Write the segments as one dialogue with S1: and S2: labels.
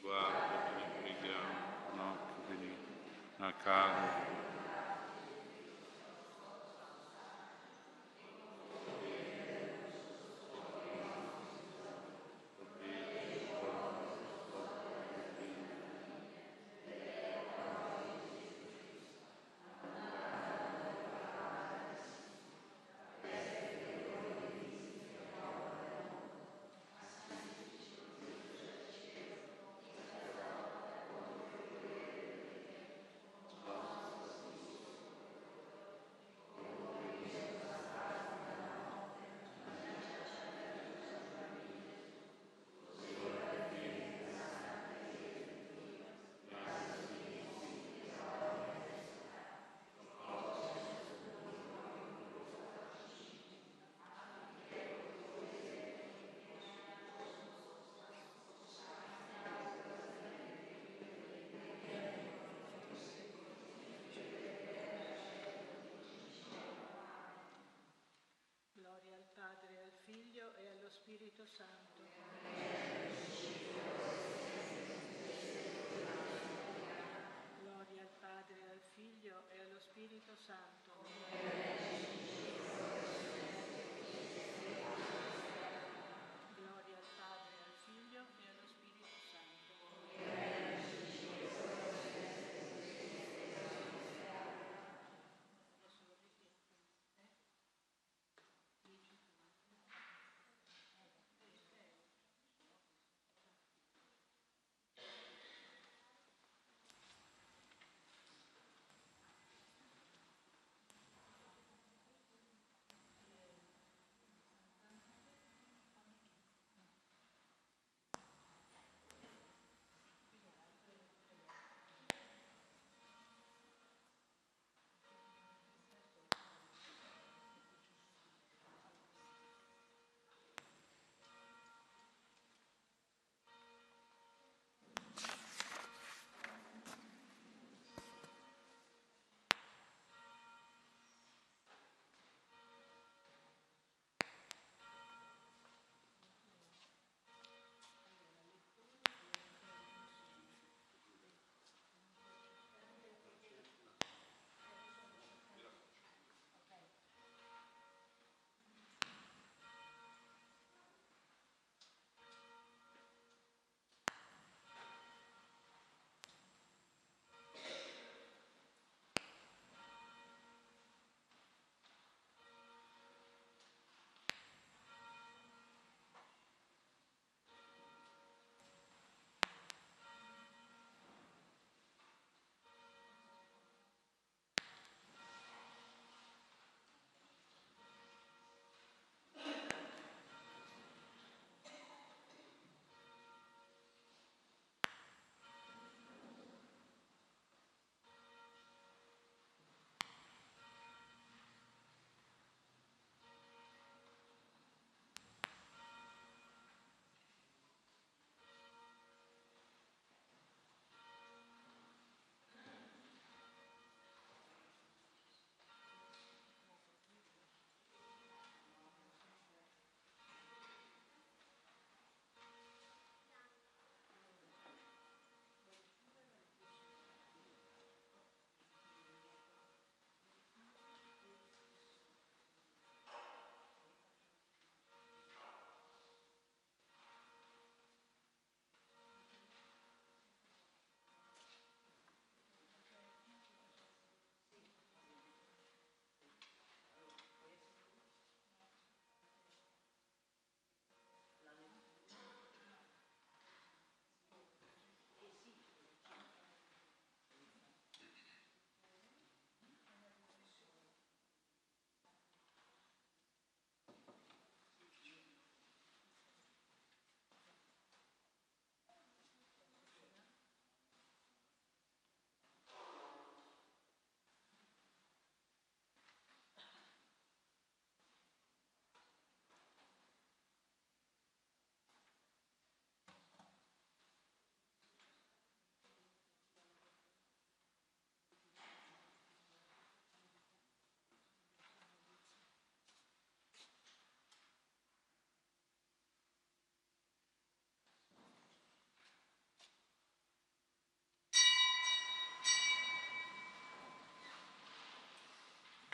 S1: guarda, ti preghiamo, no, che veni a casa.
S2: Spirito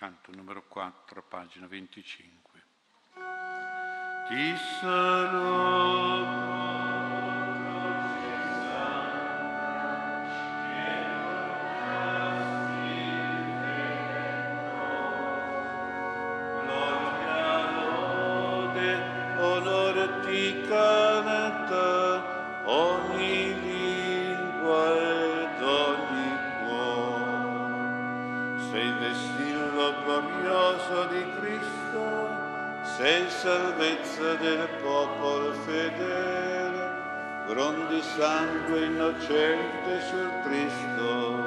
S3: canto numero 4, pagina 25. Ti saluto.
S1: sei salvezza del popolo fedele, grondi sangue innocente sul Cristo,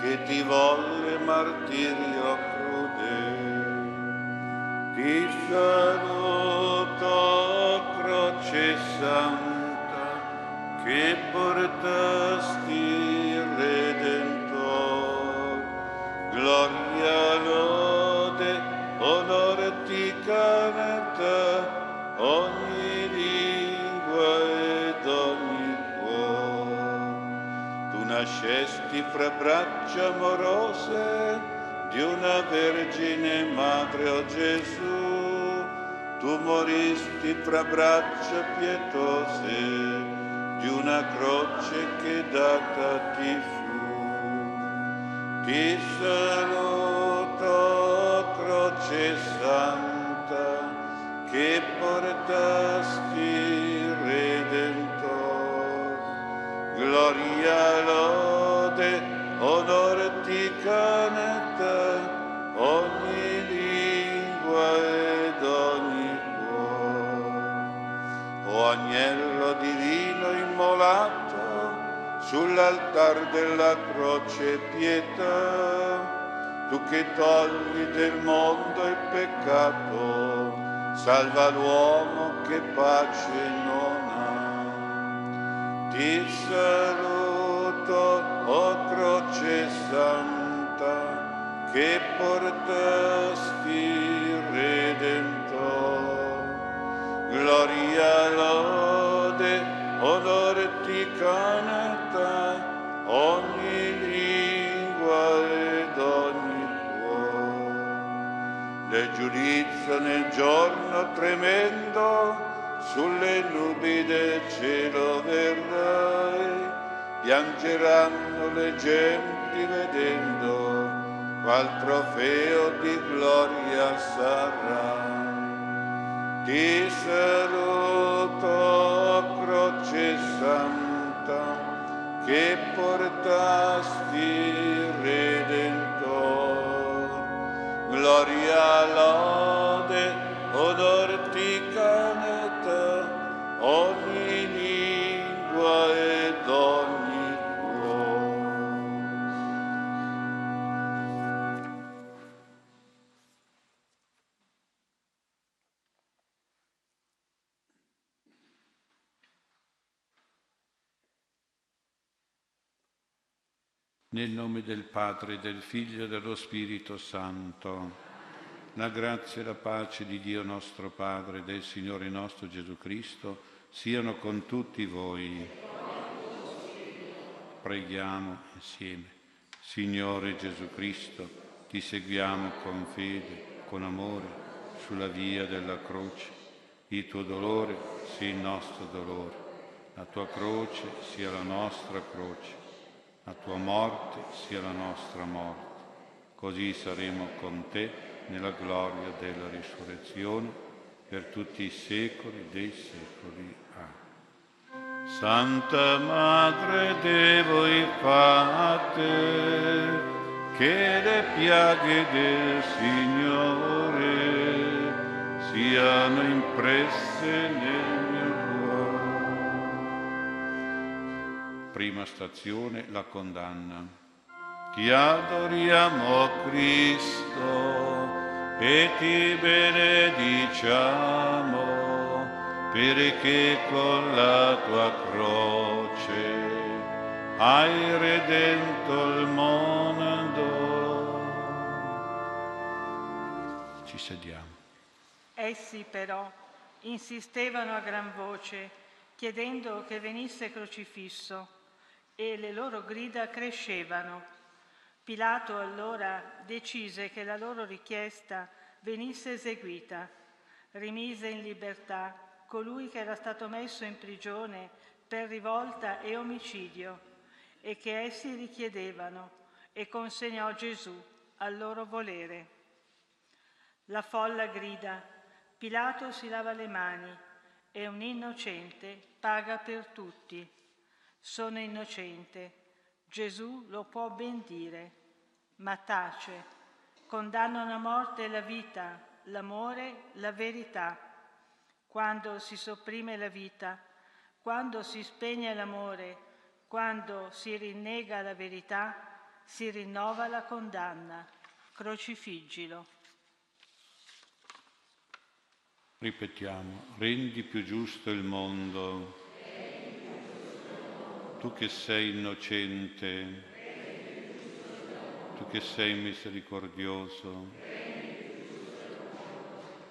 S1: che ti volle martirio crudele. Ti saluto, croce santa, che portasti nascesti fra braccia amorose di una Vergine Madre, o oh Gesù, tu moristi fra braccia pietose di una croce che data ti fu. Ti saluto, croce santa, che portasti Redentor. Gloria, onore canta ogni lingua ed ogni cuore. O agnello divino immolato sull'altar della croce pietà, tu che togli del mondo il peccato, salva l'uomo che pace non ha. Ti saluto, o oh croce santa, che portasti Redentor. Gloria, lode, onore ti canta ogni lingua ed ogni cuore. Del giudizio nel giorno tremendo, sulle nubi del cielo verrai, piangeranno le genti vedendo qual trofeo di gloria sarà. Ti saluto, croce santa, che portasti
S3: Padre, del Figlio e dello Spirito Santo, la grazia e la pace di Dio nostro Padre del Signore nostro Gesù Cristo siano con tutti voi. Preghiamo insieme. Signore Gesù Cristo, ti seguiamo con fede, con amore, sulla via della croce. Il tuo dolore sia il nostro dolore, la tua croce sia la nostra croce la tua morte sia la nostra morte, così saremo con te nella gloria della risurrezione per tutti i secoli dei secoli. Amen. Santa Madre de voi fate, che le piaghe del Signore siano impresse nel Prima stazione, la condanna. Ti adoriamo Cristo e ti benediciamo perché con la tua croce hai redento il mondo. Ci sediamo.
S2: Essi però insistevano a gran voce, chiedendo che venisse crocifisso, e le loro grida crescevano. Pilato allora decise che la loro richiesta venisse eseguita. Rimise in libertà colui che era stato messo in prigione per rivolta e omicidio e che essi richiedevano e consegnò Gesù al loro volere. La folla grida, Pilato si lava le mani e un innocente paga per tutti. Sono innocente, Gesù lo può ben dire, ma tace, condannano a morte la vita, l'amore, la verità. Quando si sopprime la vita, quando si spegne l'amore, quando si rinnega la verità, si rinnova la condanna. Crocifiggilo.
S1: Ripetiamo, rendi più giusto il mondo. Tu che sei innocente, tu che sei misericordioso.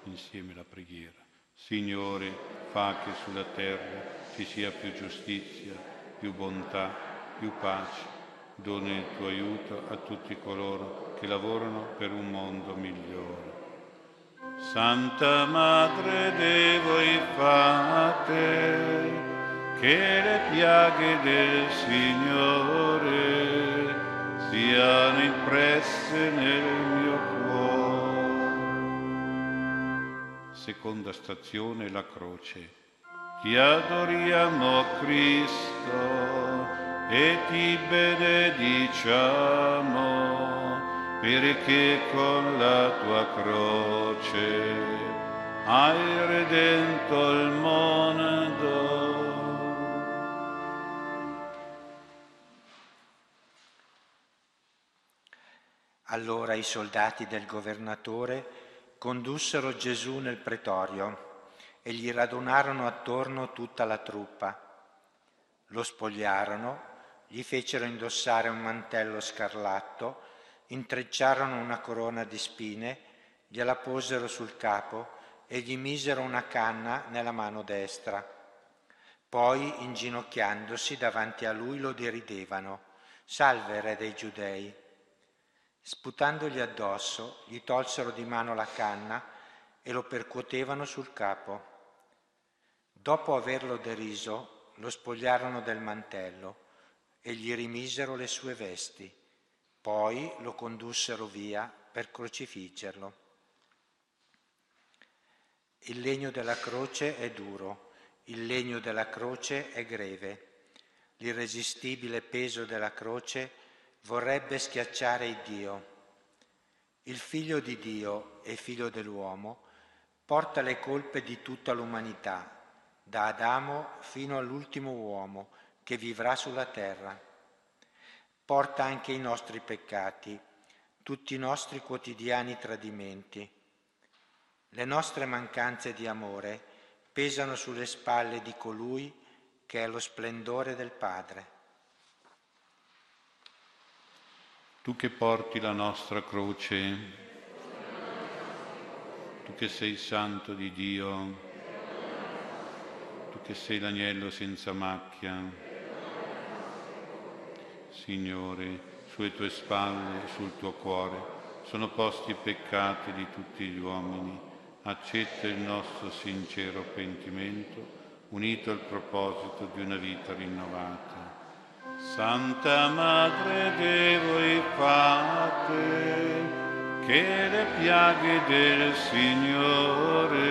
S1: Insieme la preghiera. Signore, fa che sulla terra ci sia più giustizia, più bontà, più pace. Dona il tuo aiuto a tutti coloro che lavorano per un mondo migliore. Santa Madre de voi fate, che le piaghe del Signore siano impresse nel mio cuore. Seconda stazione, la croce. Ti adoriamo Cristo e ti benediciamo perché con la tua croce hai redento il mondo.
S4: Allora i soldati del governatore condussero Gesù nel pretorio e gli radunarono attorno tutta la truppa. Lo spogliarono, gli fecero indossare un mantello scarlatto, intrecciarono una corona di spine, gliela posero sul capo e gli misero una canna nella mano destra. Poi, inginocchiandosi davanti a lui, lo deridevano. Salve, re dei giudei. Sputandogli addosso, gli tolsero di mano la canna e lo percuotevano sul capo. Dopo averlo deriso, lo spogliarono del mantello e gli rimisero le sue vesti poi lo condussero via per crocifiggerlo. Il legno della croce è duro, il legno della croce è greve. L'irresistibile peso della croce vorrebbe schiacciare Dio. Il figlio di Dio e figlio dell'uomo porta le colpe di tutta l'umanità, da Adamo fino all'ultimo uomo che vivrà sulla terra porta anche i nostri peccati, tutti i nostri quotidiani tradimenti. Le nostre mancanze di amore pesano sulle spalle di colui che è lo splendore del Padre.
S1: Tu che porti la nostra croce, tu che sei santo di Dio, tu che sei l'agnello senza macchia, Signore, sulle tue spalle e sul tuo cuore sono posti i peccati di tutti gli uomini. Accetta il nostro sincero pentimento, unito al proposito di una vita rinnovata. Santa Madre de voi fate, che le piaghe del Signore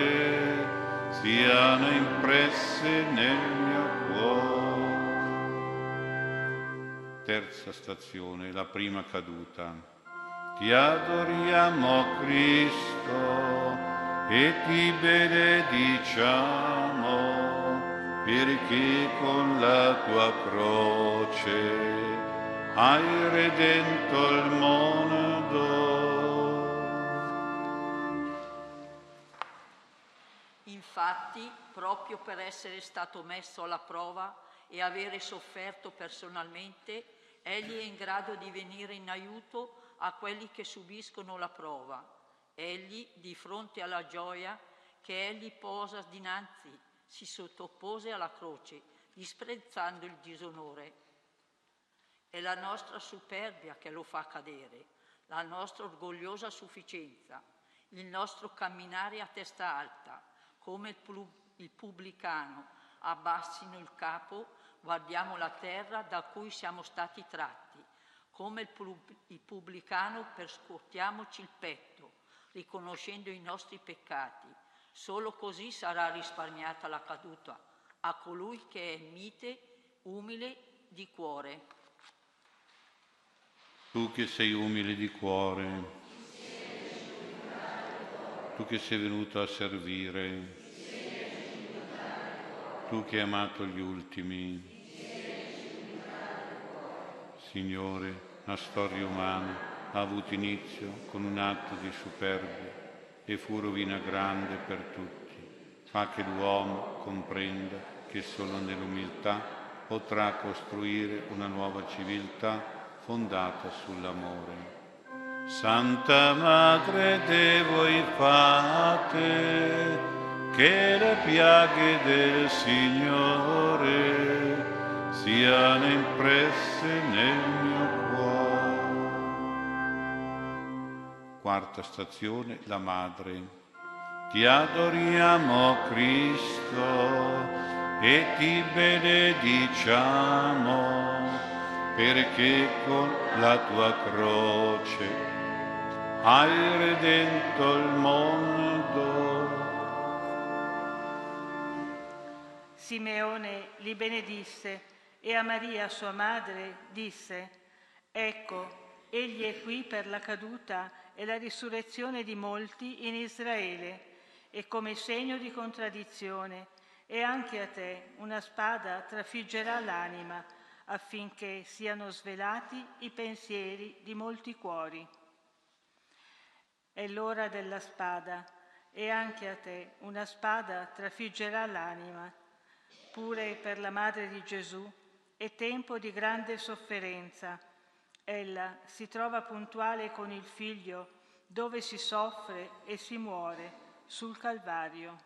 S1: siano impresse nel mio cuore. Terza stazione, la prima caduta. Ti adoriamo Cristo e ti benediciamo perché con la tua croce hai redento il mondo.
S5: Infatti, proprio per essere stato messo alla prova e avere sofferto personalmente, Egli è in grado di venire in aiuto a quelli che subiscono la prova. Egli, di fronte alla gioia che egli posa dinanzi, si sottopose alla croce, disprezzando il disonore. È la nostra superbia che lo fa cadere, la nostra orgogliosa sufficienza, il nostro camminare a testa alta, come il pubblicano, abbassino il capo, guardiamo la terra da cui siamo stati tratti, come il pubblicano perscuotiamoci il petto, riconoscendo i nostri peccati. Solo così sarà risparmiata la caduta a colui che è mite, umile di cuore.
S1: Tu che sei umile di cuore, tu che sei venuto a servire, tu che hai amato gli ultimi. Signore, la storia umana ha avuto inizio con un atto di superbia e fu rovina grande per tutti. Fa che l'uomo comprenda che solo nell'umiltà potrà costruire una nuova civiltà fondata sull'amore. Santa Madre de voi fate, che le piaghe del Signore siano impresse nel mio Quarta stazione, la Madre. Ti adoriamo Cristo e ti benediciamo perché con la tua croce hai redento il mondo.
S2: Simeone li benedisse e a Maria sua madre disse, ecco, egli è qui per la caduta e la risurrezione di molti in Israele e come segno di contraddizione, e anche a te una spada trafiggerà l'anima affinché siano svelati i pensieri di molti cuori. È l'ora della spada e anche a te una spada trafiggerà l'anima. Pure per la Madre di Gesù è tempo di grande sofferenza. Ella si trova puntuale con il Figlio dove si soffre e si muore sul Calvario.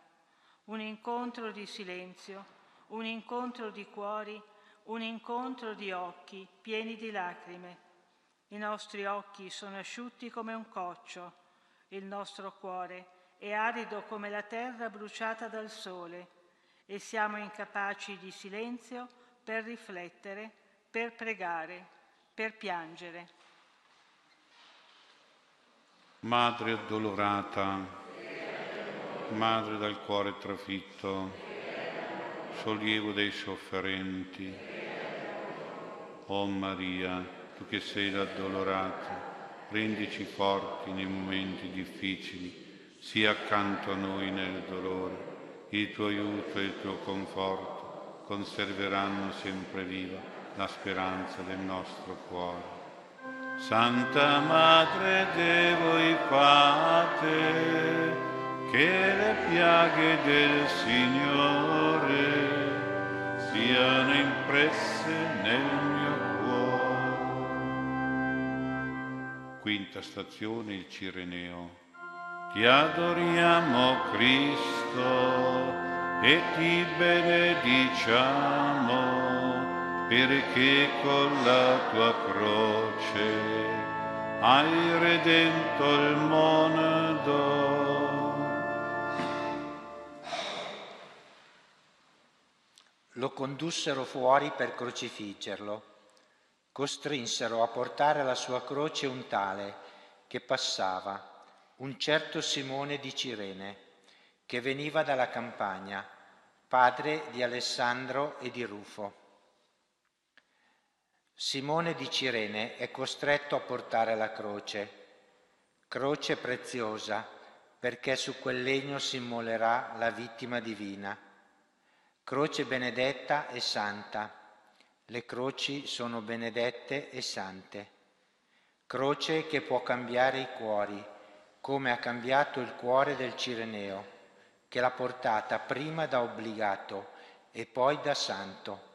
S2: Un incontro di silenzio, un incontro di cuori un incontro di occhi pieni di lacrime. I nostri occhi sono asciutti come un coccio, il nostro cuore è arido come la terra bruciata dal sole e siamo incapaci di silenzio per riflettere, per pregare, per piangere.
S1: Madre addolorata, Madre dal cuore trafitto, sollievo dei sofferenti, Oh Maria, tu che sei l'addolorata, rendici forti nei momenti difficili, sii accanto a noi nel dolore. Il tuo aiuto e il tuo conforto conserveranno sempre viva la speranza del nostro cuore. Santa Madre de voi fate, che le piaghe del Signore siano impresse nel mio Quinta stazione, il Cireneo. Ti adoriamo Cristo e ti benediciamo perché con la tua croce hai redento il mondo.
S4: Lo condussero fuori per crocifiggerlo costrinsero a portare la sua croce un tale che passava, un certo Simone di Cirene, che veniva dalla campagna, padre di Alessandro e di Rufo. Simone di Cirene è costretto a portare la croce, croce preziosa, perché su quel legno si immolerà la vittima divina, croce benedetta e santa le croci sono benedette e sante. Croce che può cambiare i cuori, come ha cambiato il cuore del Cireneo, che l'ha portata prima da obbligato e poi da santo.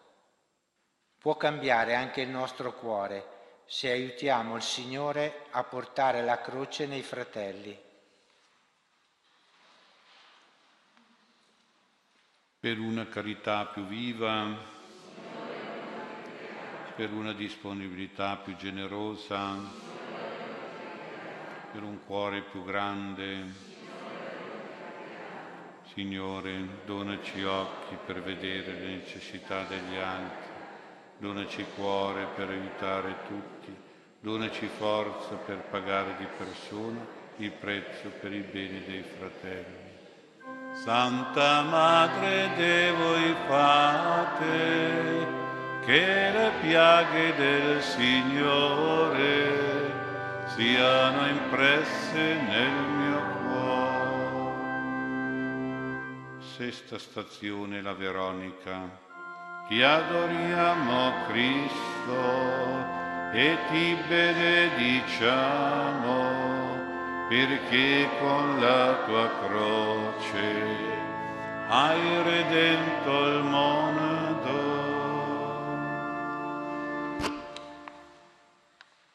S4: Può cambiare anche il nostro cuore se aiutiamo il Signore a portare la croce nei fratelli.
S1: Per una carità più viva, per una disponibilità più generosa, per un cuore più grande. Signore, donaci occhi per vedere le necessità degli altri, donaci cuore per aiutare tutti, donaci forza per pagare di persona il prezzo per il bene dei fratelli. Santa Madre de voi fate, che le piaghe del Signore siano impresse nel mio cuore. Sesta stazione, la Veronica. Ti adoriamo Cristo e ti benediciamo perché con la tua croce hai redento il mondo.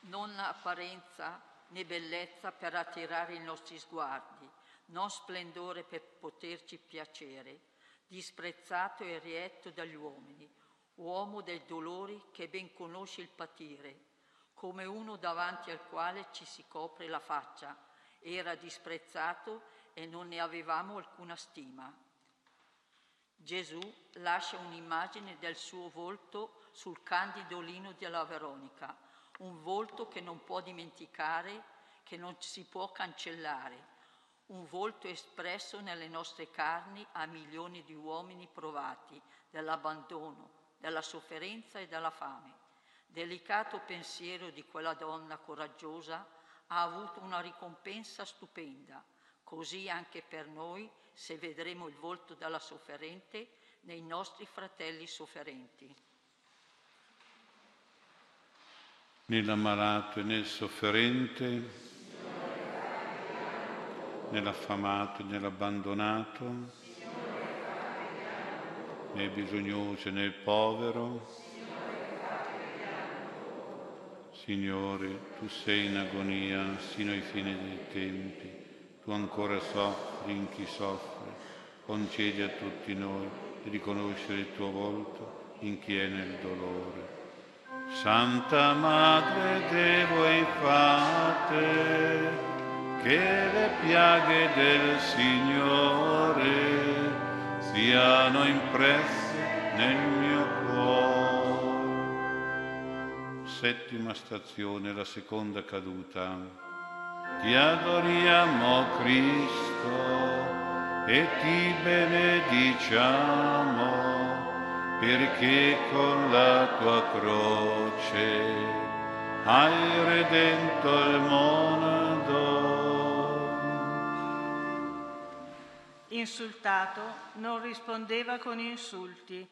S5: Non apparenza né bellezza per attirare i nostri sguardi, non splendore per poterci piacere, disprezzato e rietto dagli uomini, uomo dei dolori che ben conosce il patire, come uno davanti al quale ci si copre la faccia era disprezzato e non ne avevamo alcuna stima. Gesù lascia un'immagine del suo volto sul candido lino della Veronica, un volto che non può dimenticare, che non si può cancellare, un volto espresso nelle nostre carni a milioni di uomini provati dall'abbandono, dalla sofferenza e dalla fame. Delicato pensiero di quella donna coraggiosa ha avuto una ricompensa stupenda, così anche per noi se vedremo il volto della sofferente nei nostri fratelli sofferenti.
S1: Nell'ammalato e nel sofferente, nell'affamato nell'abbandonato, nel bisognoso e nel povero, Signore, tu sei in agonia sino ai fine dei tempi, tu ancora soffri in chi soffre, concedi a tutti noi di riconoscere il tuo volto in chi è nel dolore. Santa Madre de voi fate, che le piaghe del Signore siano impresse nel mio cuore settima stazione, la seconda caduta. Ti adoriamo Cristo e ti benediciamo perché con la tua croce hai redento il mondo.
S2: Insultato non rispondeva con insulti,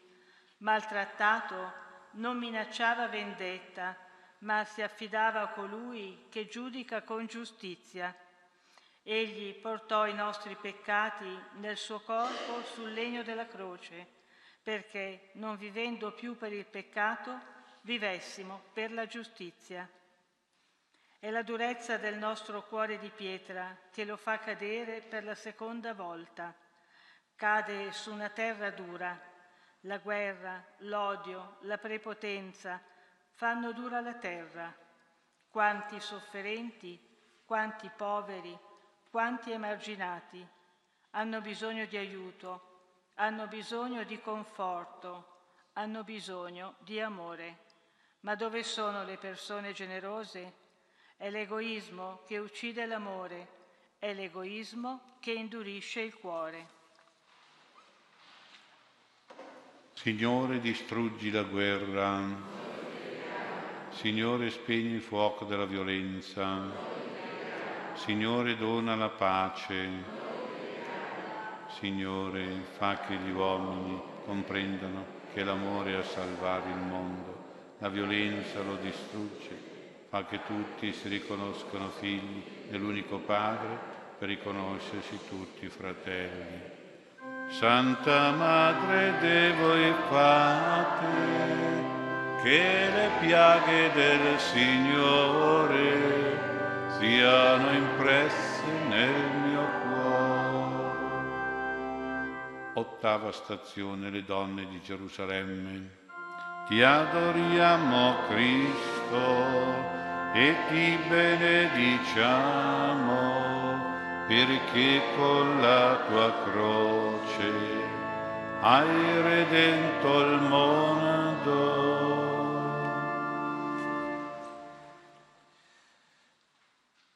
S2: maltrattato non minacciava vendetta, ma si affidava a colui che giudica con giustizia. Egli portò i nostri peccati nel suo corpo sul legno della croce, perché, non vivendo più per il peccato, vivessimo per la giustizia. È la durezza del nostro cuore di pietra che lo fa cadere per la seconda volta. Cade su una terra dura la guerra, l'odio, la prepotenza fanno dura la terra. Quanti sofferenti, quanti poveri, quanti emarginati hanno bisogno di aiuto, hanno bisogno di conforto, hanno bisogno di amore. Ma dove sono le persone generose? È l'egoismo che uccide l'amore, è l'egoismo che indurisce il cuore.
S1: Signore, distruggi la guerra. Signore, spegni il fuoco della violenza. Signore, dona la pace. Signore, fa che gli uomini comprendano che l'amore è a salvare il mondo. La violenza lo distrugge. Fa che tutti si riconoscano figli dell'unico Padre per riconoscersi tutti fratelli. Santa Madre de voi fate, che le piaghe del Signore siano impresse nel mio cuore. Ottava stazione, le donne di Gerusalemme. ti adoriamo Cristo e ti benediciamo perché con la tua croce hai redento il mondo.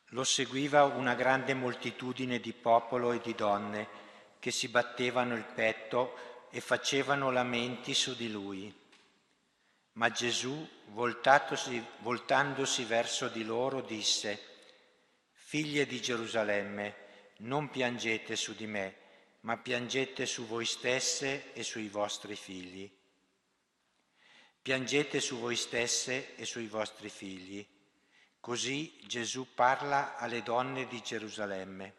S4: Lo seguiva una grande moltitudine di popolo e di donne che si battevano il petto e facevano lamenti su di lui. Ma Gesù, voltandosi verso di loro, disse, Figlie di Gerusalemme, non piangete su di me, ma piangete su voi stesse e sui vostri figli. Piangete su voi stesse e sui vostri figli. Così Gesù parla alle donne di Gerusalemme.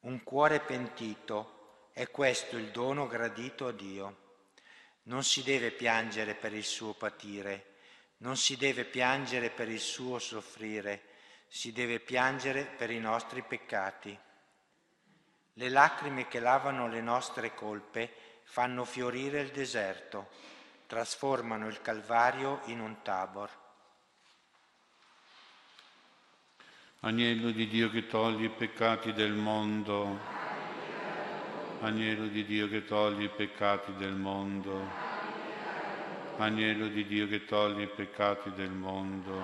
S4: Un cuore pentito è questo il dono gradito a Dio. Non si deve piangere per il suo patire, non si deve piangere per il suo soffrire, si deve piangere per i nostri peccati. Le lacrime che lavano le nostre colpe fanno fiorire il deserto, trasformano il Calvario in un tabor.
S1: Agnello di Dio che toglie i peccati del mondo. Agnello di Dio che toglie i peccati del mondo. Agnello di Dio che toglie i peccati del mondo.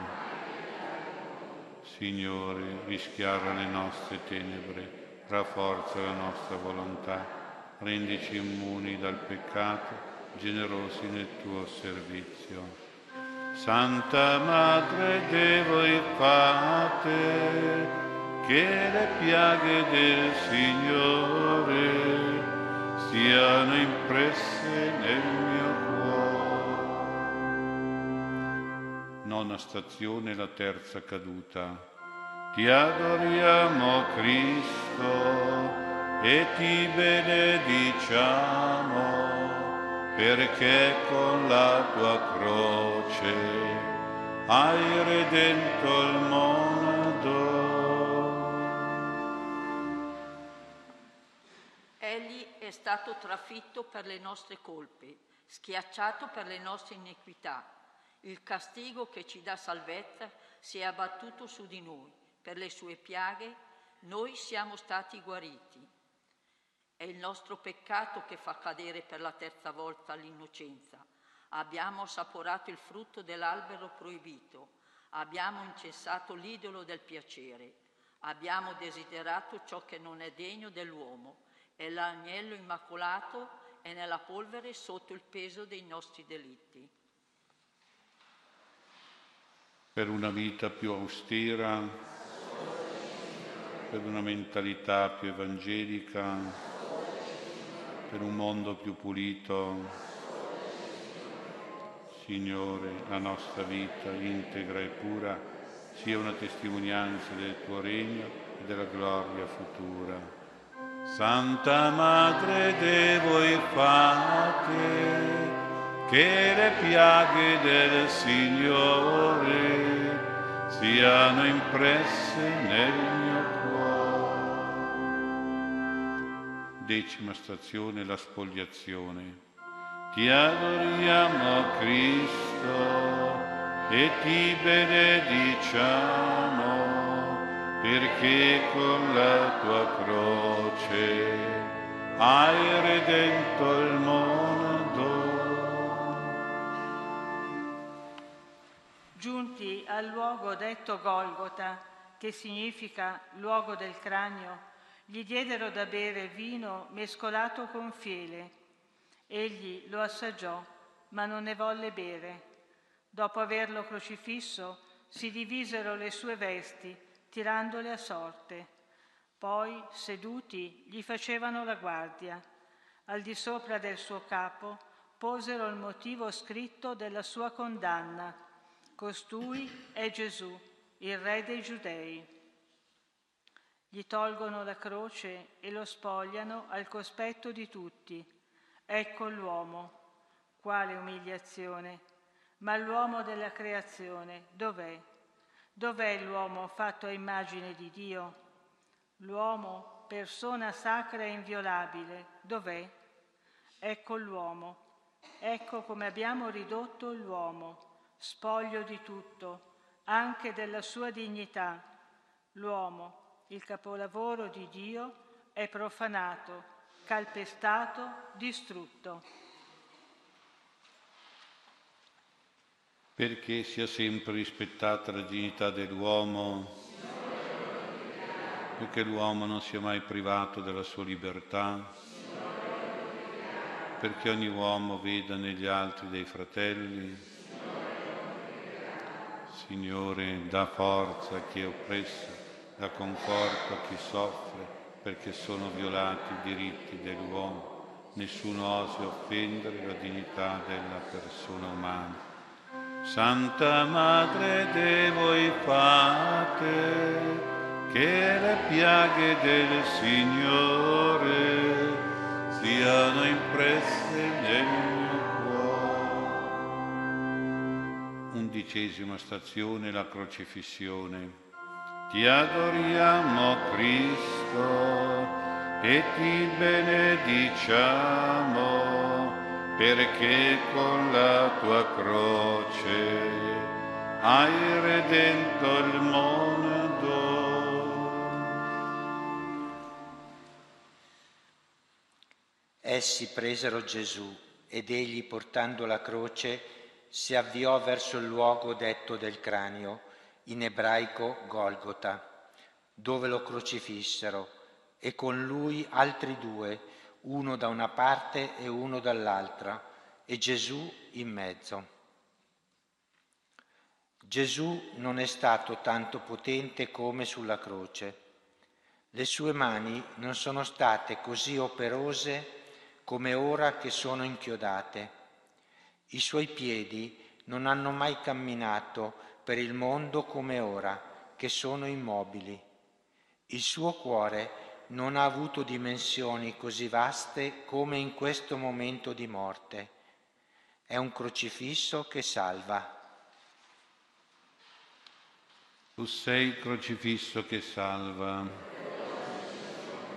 S1: Signore, rischiara le nostre tenebre, rafforza la nostra volontà, rendici immuni dal peccato, generosi nel tuo servizio. Santa Madre de voi fate, che le piaghe del Signore siano impresse nel mio cuore. Nona stazione, la terza caduta. Ti adoriamo Cristo e ti benediciamo perché con la tua croce hai redento il mondo.
S5: Stato trafitto per le nostre colpe, schiacciato per le nostre iniquità. Il castigo che ci dà salvezza si è abbattuto su di noi. Per le sue piaghe noi siamo stati guariti. È il nostro peccato che fa cadere per la terza volta l'innocenza. Abbiamo assaporato il frutto dell'albero proibito. Abbiamo incessato l'idolo del piacere. Abbiamo desiderato ciò che non è degno dell'uomo e l'agnello immacolato è nella polvere sotto il peso dei nostri delitti.
S1: Per una vita più austera, per una mentalità più evangelica, per un mondo più pulito, Signore, la nostra vita integra e pura sia una testimonianza del tuo regno e della gloria futura. Santa Madre de voi fate, che le piaghe del Signore siano impresse nel mio cuore. Decima stazione, la spogliazione. Ti adoriamo Cristo e ti benediciamo perché con la tua croce hai redento il mondo.
S2: Giunti al luogo detto Golgota, che significa luogo del cranio, gli diedero da bere vino mescolato con fiele. Egli lo assaggiò, ma non ne volle bere. Dopo averlo crocifisso, si divisero le sue vesti tirandole a sorte. Poi, seduti, gli facevano la guardia. Al di sopra del suo capo posero il motivo scritto della sua condanna. Costui è Gesù, il Re dei Giudei. Gli tolgono la croce e lo spogliano al cospetto di tutti. Ecco l'uomo. Quale umiliazione! Ma l'uomo della creazione dov'è? Dov'è l'uomo fatto a immagine di Dio? L'uomo, persona sacra e inviolabile, dov'è? Ecco l'uomo. Ecco come abbiamo ridotto l'uomo, spoglio di tutto, anche della sua dignità. L'uomo, il capolavoro di Dio, è profanato, calpestato, distrutto.
S1: Perché sia sempre rispettata la dignità dell'uomo, perché l'uomo non sia mai privato della sua libertà perché ogni uomo veda negli altri dei fratelli. Signore, dà forza a chi è oppresso, dà conforto a chi soffre, perché sono violati i diritti dell'uomo. Nessuno osi offendere la dignità della persona umana. Santa Madre de voi fate, che le piaghe del Signore siano impresse nel mio cuore. Undicesima stazione, la crocifissione. Ti adoriamo Cristo e ti benediciamo perché con la tua croce hai redento il mondo.
S4: Essi presero Gesù ed egli, portando la croce, si avviò verso il luogo detto del cranio, in ebraico Golgota, dove lo crocifissero, e con lui altri due, uno da una parte e uno dall'altra, e Gesù in mezzo. Gesù non è stato tanto potente come sulla croce. Le sue mani non sono state così operose come ora che sono inchiodate. I suoi piedi non hanno mai camminato per il mondo come ora, che sono immobili. Il suo cuore non ha avuto dimensioni così vaste come in questo momento di morte. È un crocifisso che salva.
S1: Tu sei crocifisso che salva,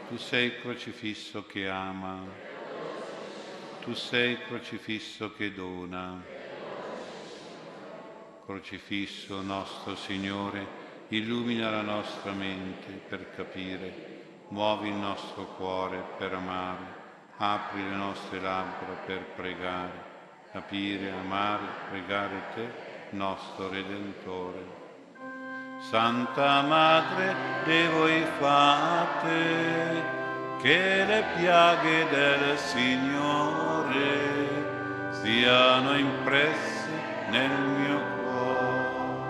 S1: tu sei crocifisso che ama tu sei crocifisso che dona. Crocifisso nostro Signore, illumina la nostra mente per capire, muovi il nostro cuore per amare, apri le nostre labbra per pregare, capire, amare, pregare te, nostro Redentore. Santa Madre de voi fate, che le piaghe del Signore siano impresse nel mio cuore.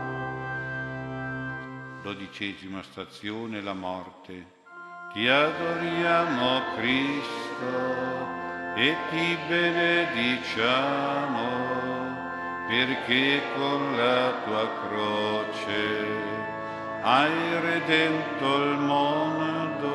S1: Dodicesima stazione, la morte. Ti adoriamo Cristo e ti benediciamo perché con la tua croce hai redento il mondo.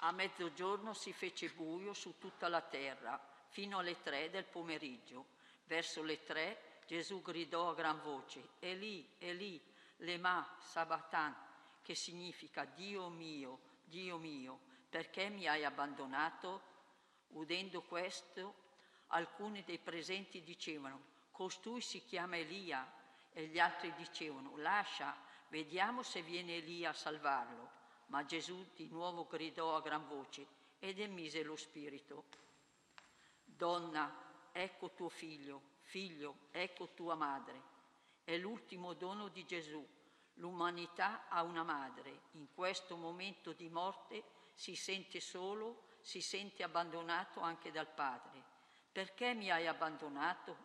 S5: A mezzogiorno si fece buio su tutta la terra, fino alle tre del pomeriggio. Verso le tre Gesù gridò a gran voce, Eli, Eli, lema sabatan, che significa Dio mio, Dio mio, perché mi hai abbandonato? Udendo questo, alcuni dei presenti dicevano, costui si chiama Elia, e gli altri dicevano, lascia, vediamo se viene Elia a salvarlo. Ma Gesù di nuovo gridò a gran voce ed emise lo spirito. Donna, ecco tuo figlio, figlio, ecco tua madre. È l'ultimo dono di Gesù. L'umanità ha una madre. In questo momento di morte si sente solo, si sente abbandonato anche dal Padre. Perché mi hai abbandonato?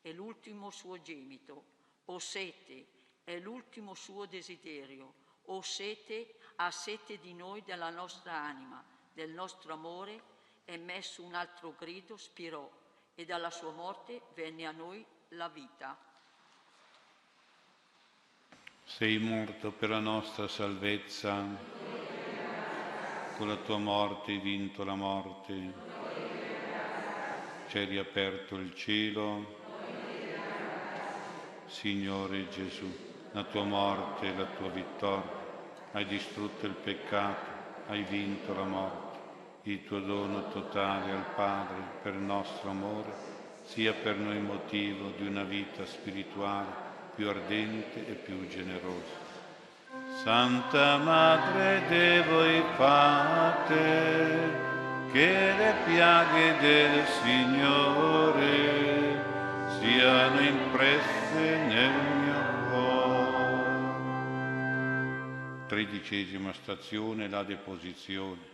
S5: È l'ultimo suo gemito. O sete, è l'ultimo suo desiderio. O sete, ha sete di noi, della nostra anima, del nostro amore, e messo un altro grido, spirò, e dalla sua morte venne a noi la vita.
S1: Sei morto per la nostra salvezza, con la tua morte hai vinto la morte, ci hai riaperto il cielo. Signore Gesù, la tua morte e la tua vittoria hai distrutto il peccato, hai vinto la morte. il tuo dono totale al Padre per nostro amore, sia per noi motivo di una vita spirituale più ardente e più generosa. Santa Madre de voi fate, che le piaghe del Signore siano impresse nel mio cuore. Tredicesima stazione, la deposizione.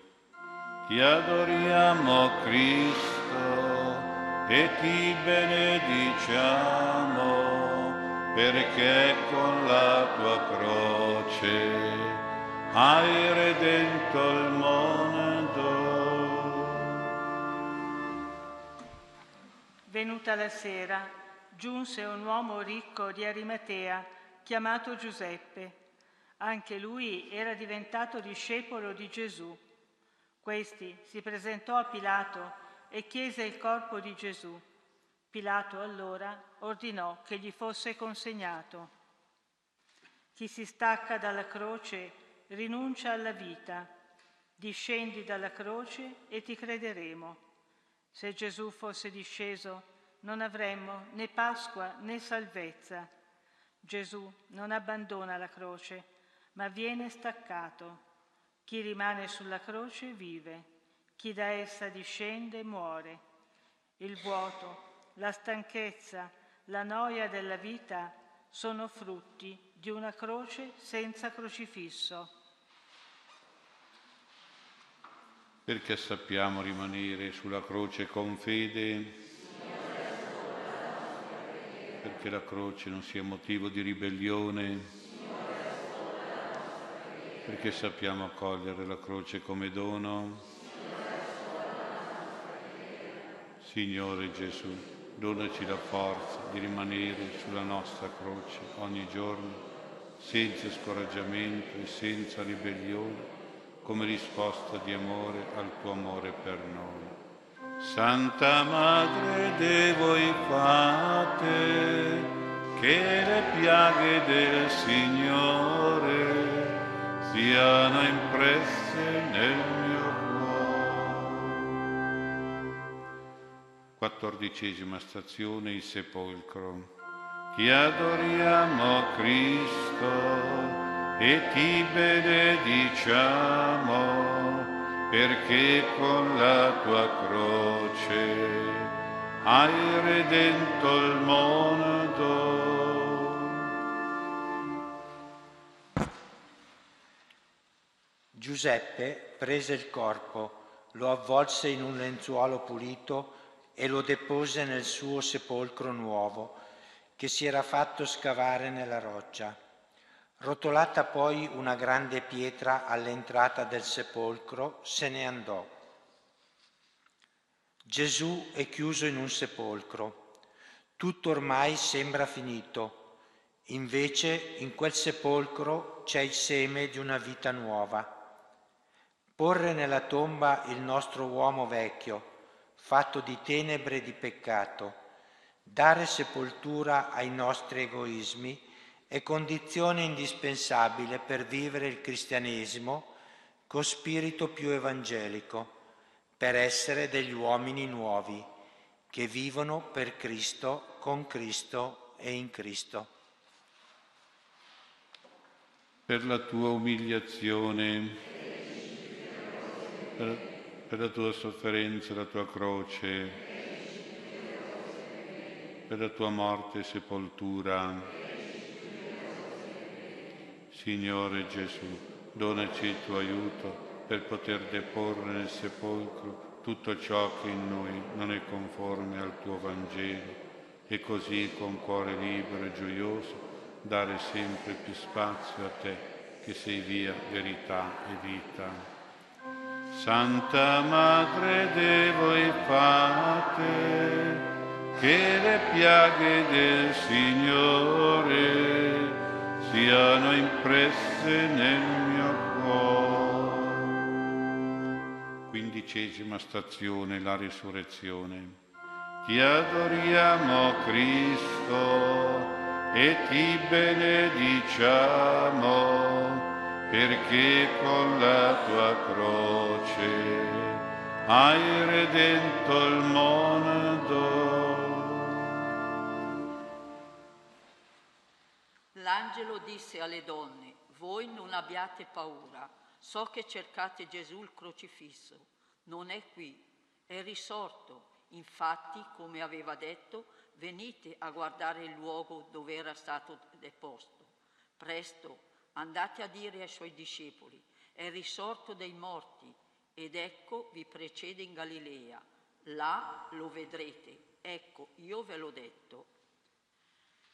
S1: Ti adoriamo Cristo e ti benediciamo perché con la tua croce hai redento il mondo.
S2: Venuta la sera, giunse un uomo ricco di Arimatea chiamato Giuseppe. Anche lui era diventato discepolo di Gesù. Questi si presentò a Pilato e chiese il corpo di Gesù. Pilato allora ordinò che gli fosse consegnato. Chi si stacca dalla croce rinuncia alla vita. Discendi dalla croce e ti crederemo. Se Gesù fosse disceso, non avremmo né Pasqua né salvezza. Gesù non abbandona la croce, ma viene staccato chi rimane sulla croce vive, chi da essa discende muore. Il vuoto, la stanchezza, la noia della vita sono frutti di una croce senza crocifisso.
S1: Perché sappiamo rimanere sulla croce con fede? Perché la croce non sia motivo di ribellione? perché sappiamo accogliere la croce come dono. Signore Gesù, donaci la forza di rimanere sulla nostra croce ogni giorno, senza scoraggiamento e senza ribellione, come risposta di amore al tuo amore per noi. Santa Madre de voi fate, che le piaghe del Signore siano impresse nel mio Quattordicesima stazione, il sepolcro. Ti adoriamo Cristo e ti benediciamo perché con la tua croce hai redento il mondo
S4: Giuseppe prese il corpo, lo avvolse in un lenzuolo pulito e lo depose nel suo sepolcro nuovo, che si era fatto scavare nella roccia. Rotolata poi una grande pietra all'entrata del sepolcro, se ne andò. Gesù è chiuso in un sepolcro. Tutto ormai sembra finito. Invece in quel sepolcro c'è il seme di una vita nuova porre nella tomba il nostro uomo vecchio, fatto di tenebre e di peccato, dare sepoltura ai nostri egoismi è condizione indispensabile per vivere il cristianesimo con spirito più evangelico, per essere degli uomini nuovi che vivono per Cristo, con Cristo e in Cristo.
S1: Per la tua umiliazione per, per la tua sofferenza, la tua croce, per la tua morte e sepoltura. Signore Gesù, donaci il tuo aiuto per poter deporre nel sepolcro tutto ciò che in noi non è conforme al tuo Vangelo e così con cuore libero e gioioso dare sempre più spazio a te che sei via, verità e vita. Santa Madre de voi fate, che le piaghe del Signore siano impresse nel mio cuore. Quindicesima stazione, la risurrezione. Ti adoriamo Cristo e ti benediciamo perché con la tua croce hai redento il mondo.
S5: L'angelo disse alle donne, voi non abbiate paura, so che cercate Gesù il crocifisso, non è qui, è risorto. Infatti, come aveva detto, venite a guardare il luogo dove era stato deposto. Presto, andate a dire ai suoi discepoli, è risorto dai morti ed ecco vi precede in Galilea. Là lo vedrete. Ecco, io ve l'ho detto.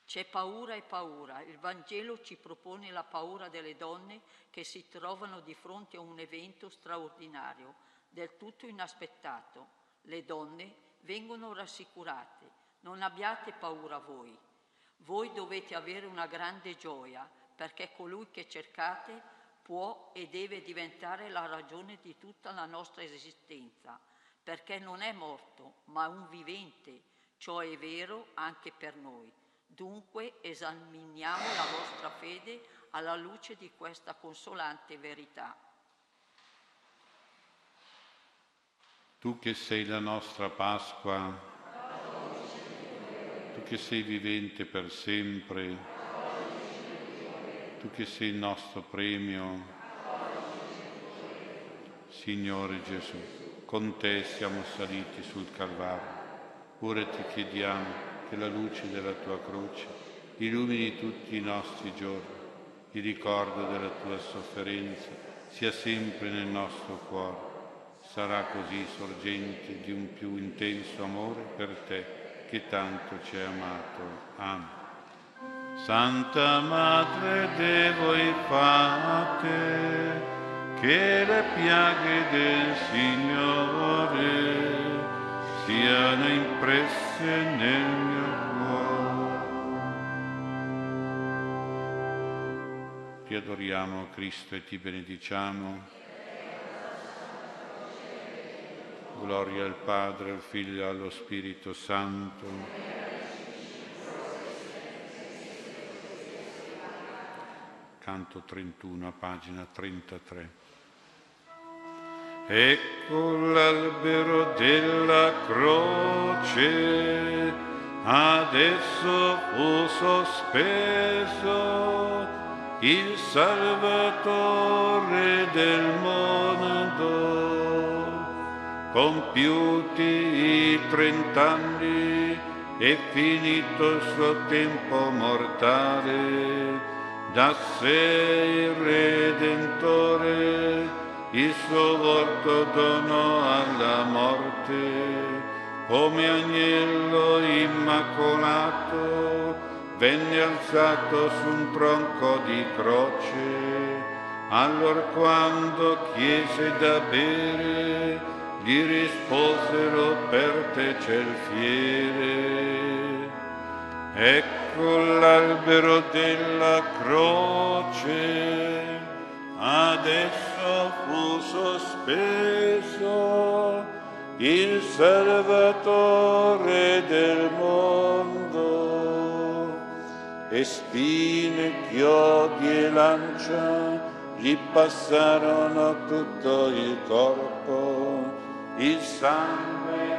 S5: C'è paura e paura. Il Vangelo ci propone la paura delle donne che si trovano di fronte a un evento straordinario, del tutto inaspettato. Le donne vengono rassicurate. Non abbiate paura voi. Voi dovete avere una grande gioia perché colui che cercate può e deve diventare la ragione di tutta la nostra esistenza, perché non è morto, ma un vivente. Ciò è vero anche per noi. Dunque esaminiamo la vostra fede alla luce di questa consolante verità.
S1: Tu che sei la nostra Pasqua, tu che sei vivente per sempre, tu che sei il nostro premio, Signore Gesù, con te siamo saliti sul Calvario. Ora ti chiediamo che la luce della tua croce illumini tutti i nostri giorni. Il ricordo della tua sofferenza sia sempre nel nostro cuore. Sarà così sorgente di un più intenso amore per te che tanto ci hai amato. Amen. Santa Madre de voi fate, che le piaghe del Signore siano impresse nel mio cuore. Ti adoriamo Cristo e ti benediciamo. Gloria al Padre, al Figlio e allo Spirito Santo. Canto 31, pagina 33. Ecco l'albero della croce, adesso fu sospeso il Salvatore del mondo. Compiuti i trent'anni e finito il suo tempo mortale, da sé il Redentore il suo volto donò alla morte, come agnello immacolato, venne alzato su un tronco di croce. Allora quando chiese da bere, gli risposero per te c'è il fiere. Ecco l'albero della croce, adesso fu sospeso il Salvatore del mondo e spine, chiodi e lancia gli passarono tutto il corpo, il sangue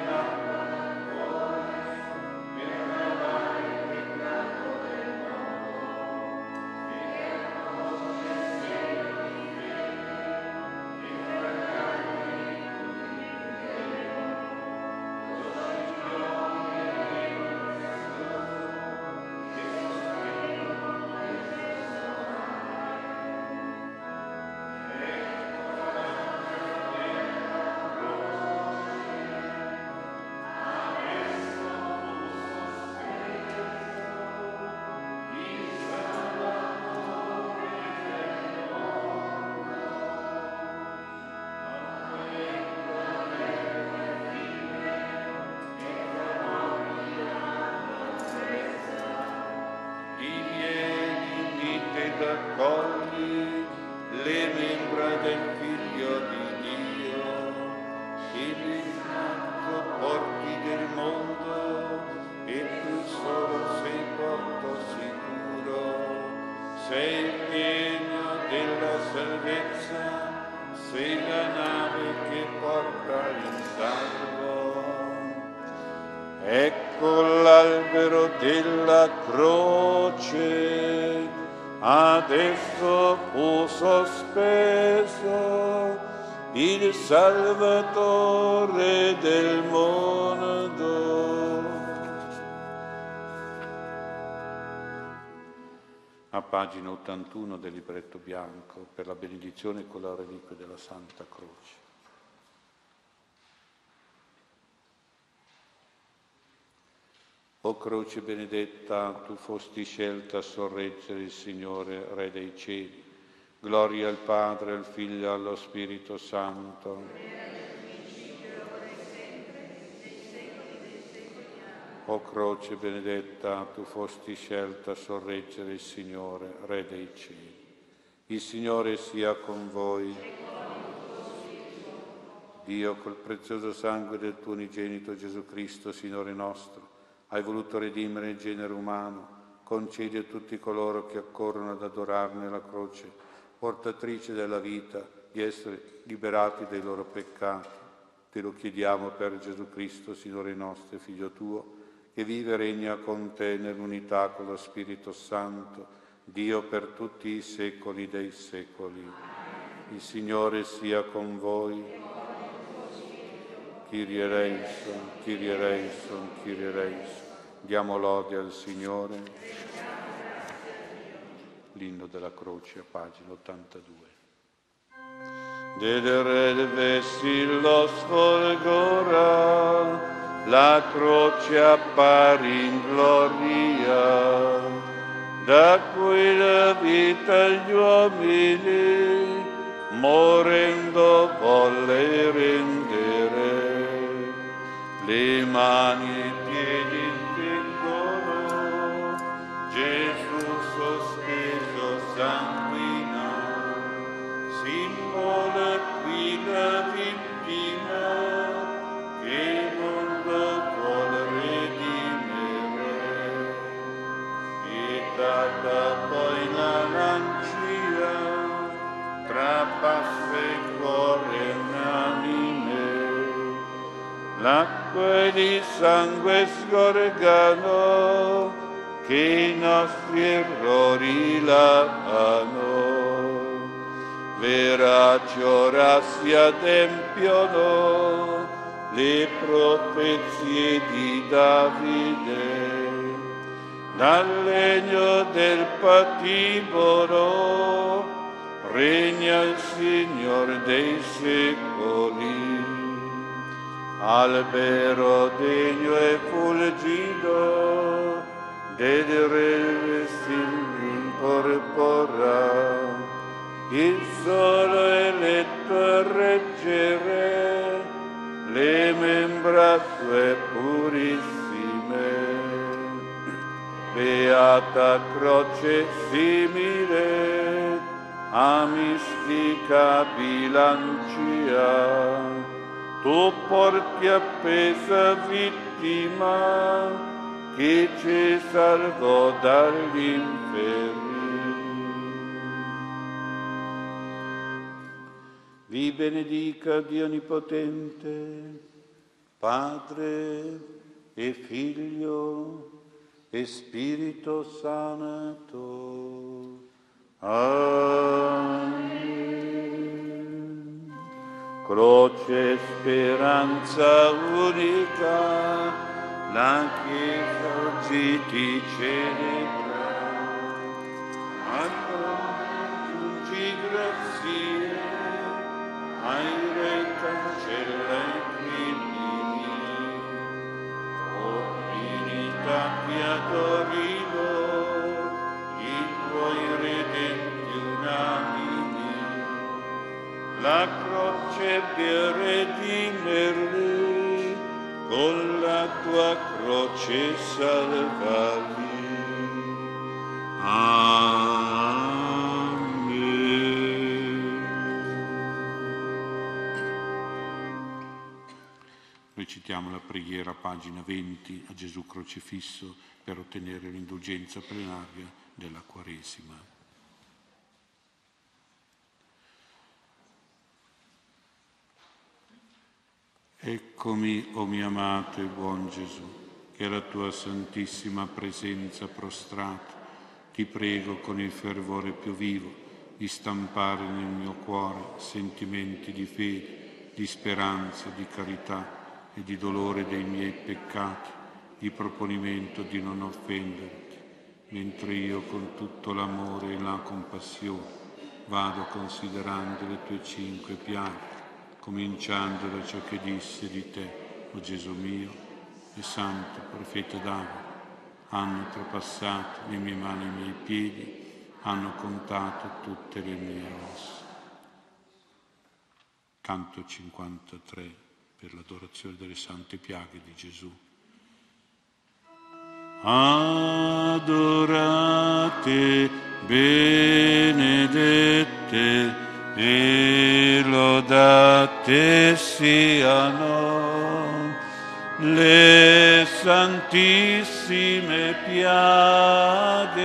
S1: 61 del
S6: libretto bianco per la benedizione con la reliquia della Santa Croce. O croce benedetta, tu fosti scelta a sorreggere il Signore, Re dei cieli. Gloria al Padre, al Figlio e allo Spirito Santo. Amen. O croce benedetta, tu fosti scelta a sorreggere il Signore, Re dei cieli. Il Signore sia con voi. Dio, col prezioso sangue del tuo unigenito Gesù Cristo, Signore nostro, hai voluto redimere il genere umano, concedi a tutti coloro che accorrono ad adorarne la croce portatrice della vita, di essere liberati dai loro peccati. Te lo chiediamo per Gesù Cristo, Signore nostro Figlio tuo, che vive e regna con te nell'unità con lo Spirito Santo, Dio per tutti i secoli dei secoli. Il Signore sia con voi. Kyrie eleison, Kyrie eleison, Kyrie eleison. Diamo lode al Signore l'inno della croce pagina 82.
S1: Del re vessillo sfolgora, la croce appare in gloria, da cui la vita gli uomini, morendo volle rendere, le mani l'acqua di sangue scorgano che i nostri errori lavano. Veraci ora si adempiono le profezie di Davide. Dal legno del patibolo regna il Signore dei secoli. Albero degno e fulgido, vedere s'incorpora, il sole eletto reggere le membra sue purissime. Beata croce simile a mistica bilancia, tu porti appesa vittima che ci salvò dagli inferni. Vi benedica Dio Onnipotente, Padre e Figlio e Spirito Santo. Amen. Croce speranza unica, la Chiesa oggi ti celebra. Aggiungi grazie ai re cancella i crimini. Oh, divinità che adorino, i tuoi redenti unanimi. La per redimerli con la tua croce salvavi. Amen.
S6: Recitiamo la preghiera, pagina 20, a Gesù crocifisso per ottenere l'indulgenza plenaria della Quaresima.
S1: Eccomi, o oh mio amato e buon Gesù, che alla tua santissima presenza prostrato, ti prego con il fervore più vivo di stampare nel mio cuore sentimenti di fede, di speranza, di carità e di dolore dei miei peccati, di proponimento di non offenderti, mentre io con tutto l'amore e la compassione vado considerando le tue cinque piaghe cominciando da ciò che disse di te, o Gesù mio, e santo profeta Davide, hanno trapassato le mie mani e i miei piedi, hanno contato tutte le mie ossa. Canto 53 per l'adorazione delle sante piaghe di Gesù. Adorate, benedette, e lodate siano le santissime piaghe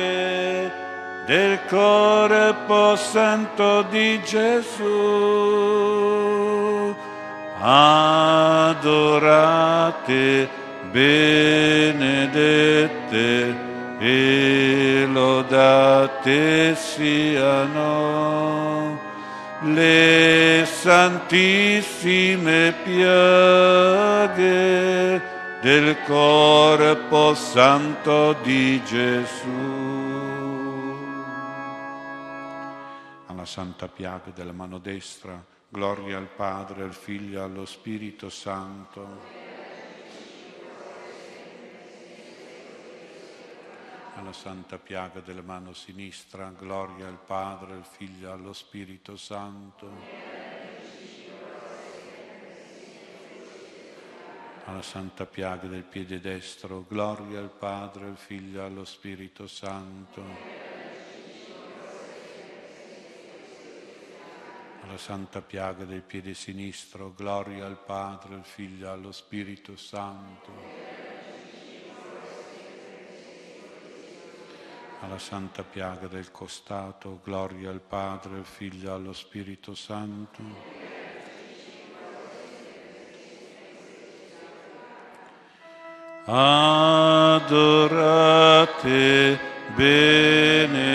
S1: del corpo santo di Gesù. Adorate, benedette e lodate siano le santissime piaghe del corpo santo di Gesù. Alla santa piaga della mano destra, gloria al Padre, al Figlio allo Spirito Santo alla santa piaga della mano sinistra, gloria al Padre, al Figlio allo Spirito Santo. Alla santa piaga del piede destro, gloria al Padre, al Figlio allo Spirito Santo. Alla santa piaga del piede sinistro, gloria al Padre, al Figlio allo Spirito Santo. Alla santa piaga del costato, gloria al Padre, al Figlio e allo Spirito Santo. Adorate, benedette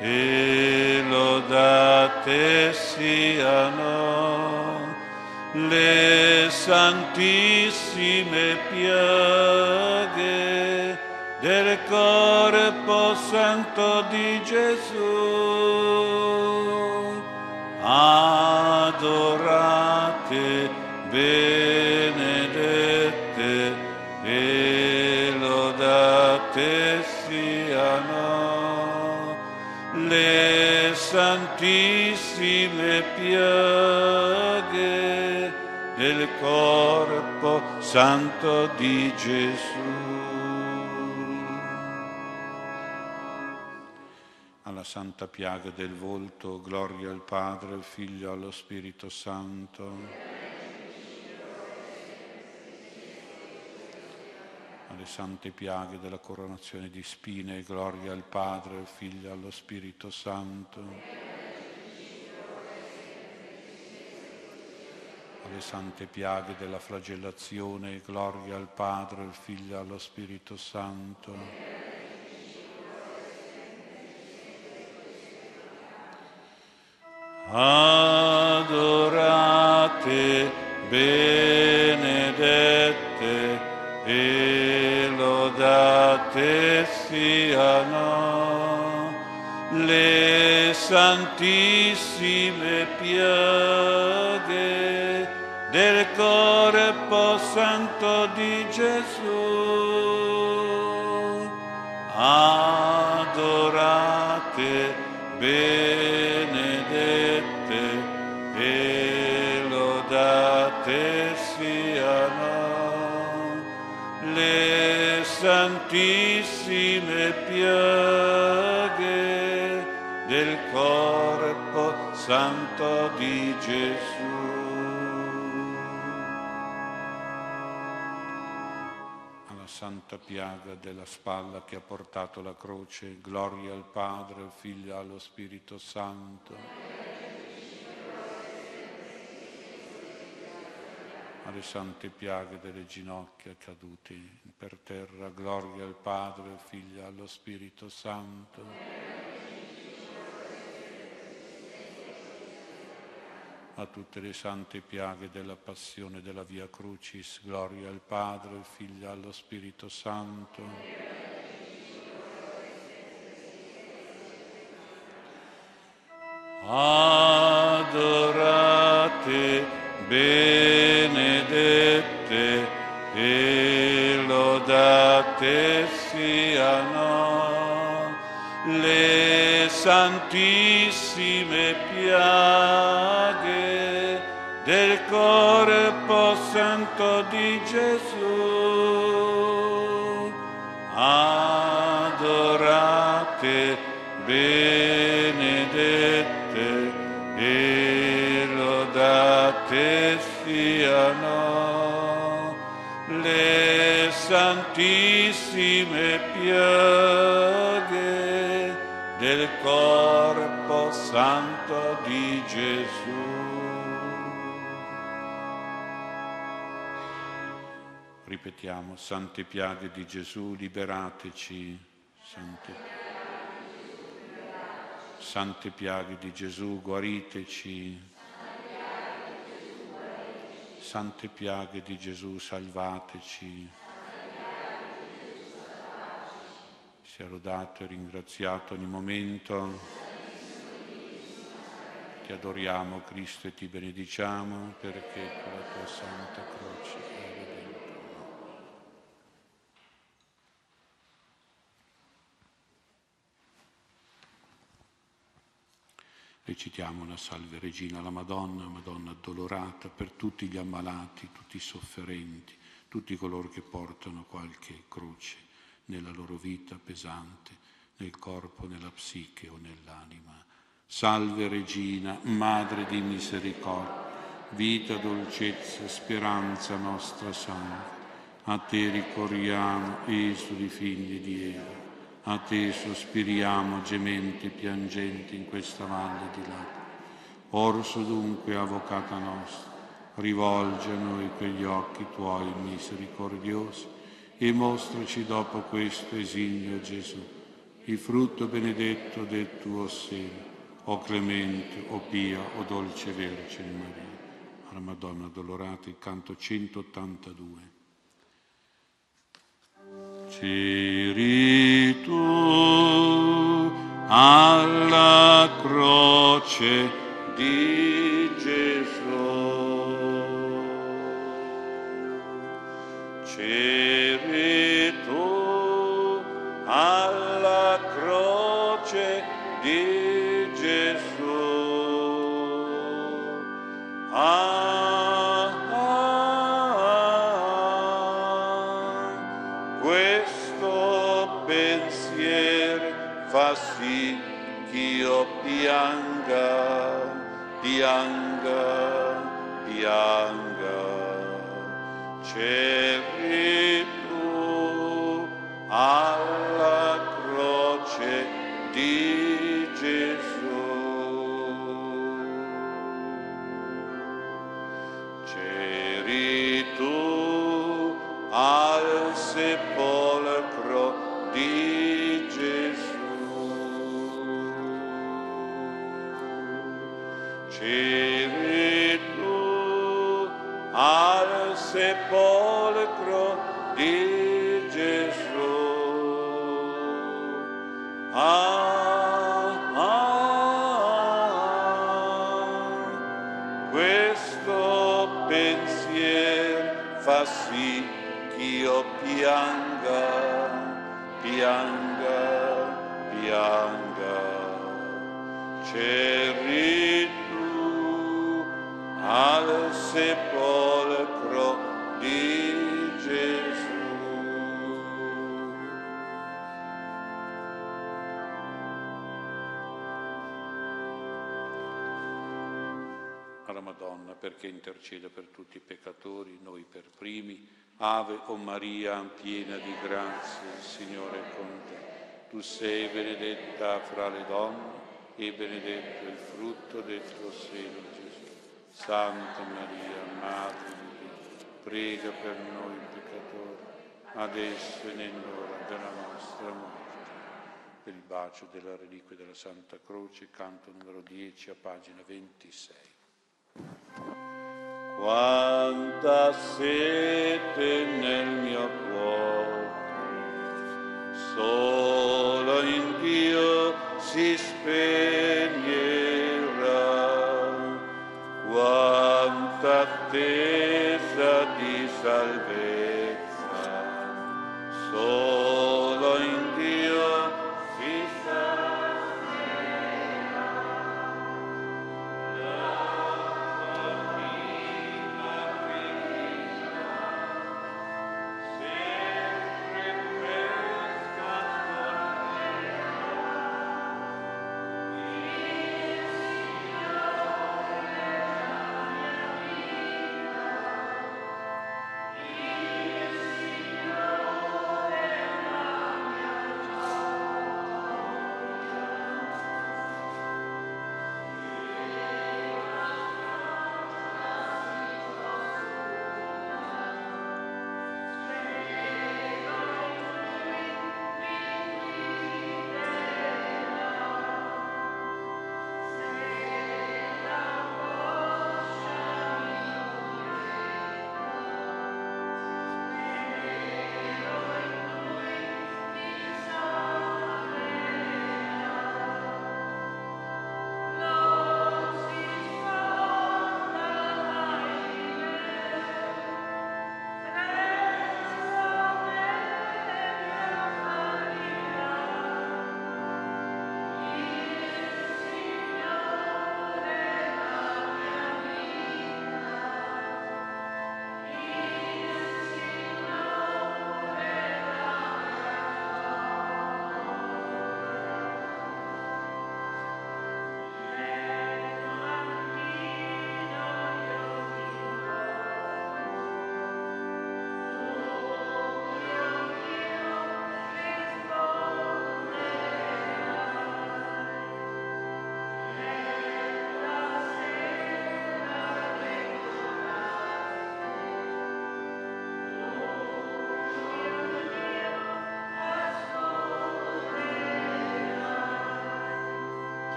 S1: e lodate siano le santissime piaghe corpo santo di Gesù. Adorate, benedette e lodate siano le santissime piaghe del corpo santo di Gesù. Santa piaga del volto, gloria al Padre, al Figlio allo Spirito Santo. Alle sante piaghe della coronazione di spine, gloria al Padre, al Figlio allo Spirito Santo. Alle sante piaghe della flagellazione, gloria al Padre, al Figlio allo Spirito Santo. Adorate, benedette e lodate siano le santissime piaghe del corpo santo di Gesù. Adorate, benedette lodate siano le santissime piaghe del corpo santo di Gesù. santa piaga della spalla che ha portato la croce, gloria al Padre, al Figlio e allo Spirito Santo. Alle sante piaghe delle ginocchia cadute per terra, gloria al Padre, al Figlio allo Spirito Santo. A tutte le sante piaghe della passione della Via Crucis, gloria al Padre, al Figlio allo Spirito Santo. Adorate benedette lodate siano le santissime piaghe del corpo santo di Gesù. Adorate santissime piaghe del corpo santo di Gesù. Ripetiamo, sante piaghe di Gesù, liberateci. Sante, sante piaghe di Gesù, guariteci. Sante piaghe di Gesù, salvateci. Sia lodato e ringraziato ogni momento. Ti adoriamo Cristo e ti benediciamo perché con la tua santa croce. Recitiamo una salve Regina alla Madonna, Madonna addolorata, per tutti gli ammalati, tutti i sofferenti, tutti coloro che portano qualche croce nella loro vita pesante, nel corpo, nella psiche o nell'anima. Salve Regina, Madre di misericordia, vita, dolcezza, speranza nostra salve. A te ricorriamo, esuli figli di Eva. A te sospiriamo gementi piangenti in questa valle di lacrime. Orso dunque, avvocata nostra, rivolge a noi quegli occhi tuoi misericordiosi e mostraci dopo questo esilio Gesù, il frutto benedetto del tuo seno, o clemente, o pia, o dolce Vergine Maria. Alla Madonna Dolorata, il canto 182. C'eri tu alla croce di Gesù. Spirito, al Ciebie. interceda per tutti i peccatori, noi per primi. Ave o Maria, piena di grazie, il Signore è con te. Tu sei benedetta fra le donne e benedetto il frutto del tuo seno, Gesù. Santa Maria, Madre di Dio, prega per noi peccatori, adesso e nell'ora della nostra morte. Per il bacio della reliquia della Santa Croce, canto numero 10 a pagina 26 quanta sete nel mio cuore. Solo in Dio si spera.